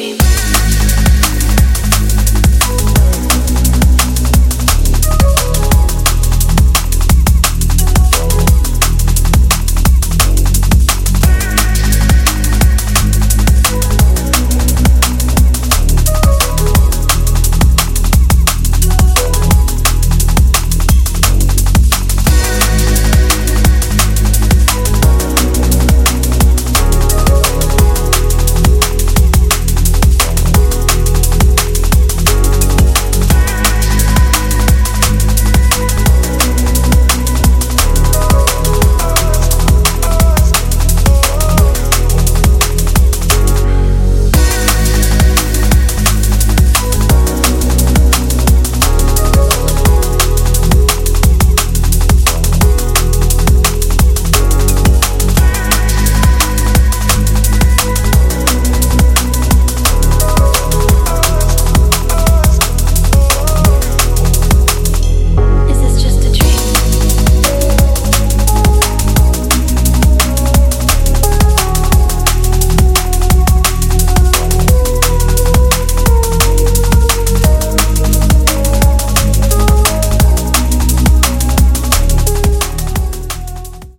dream.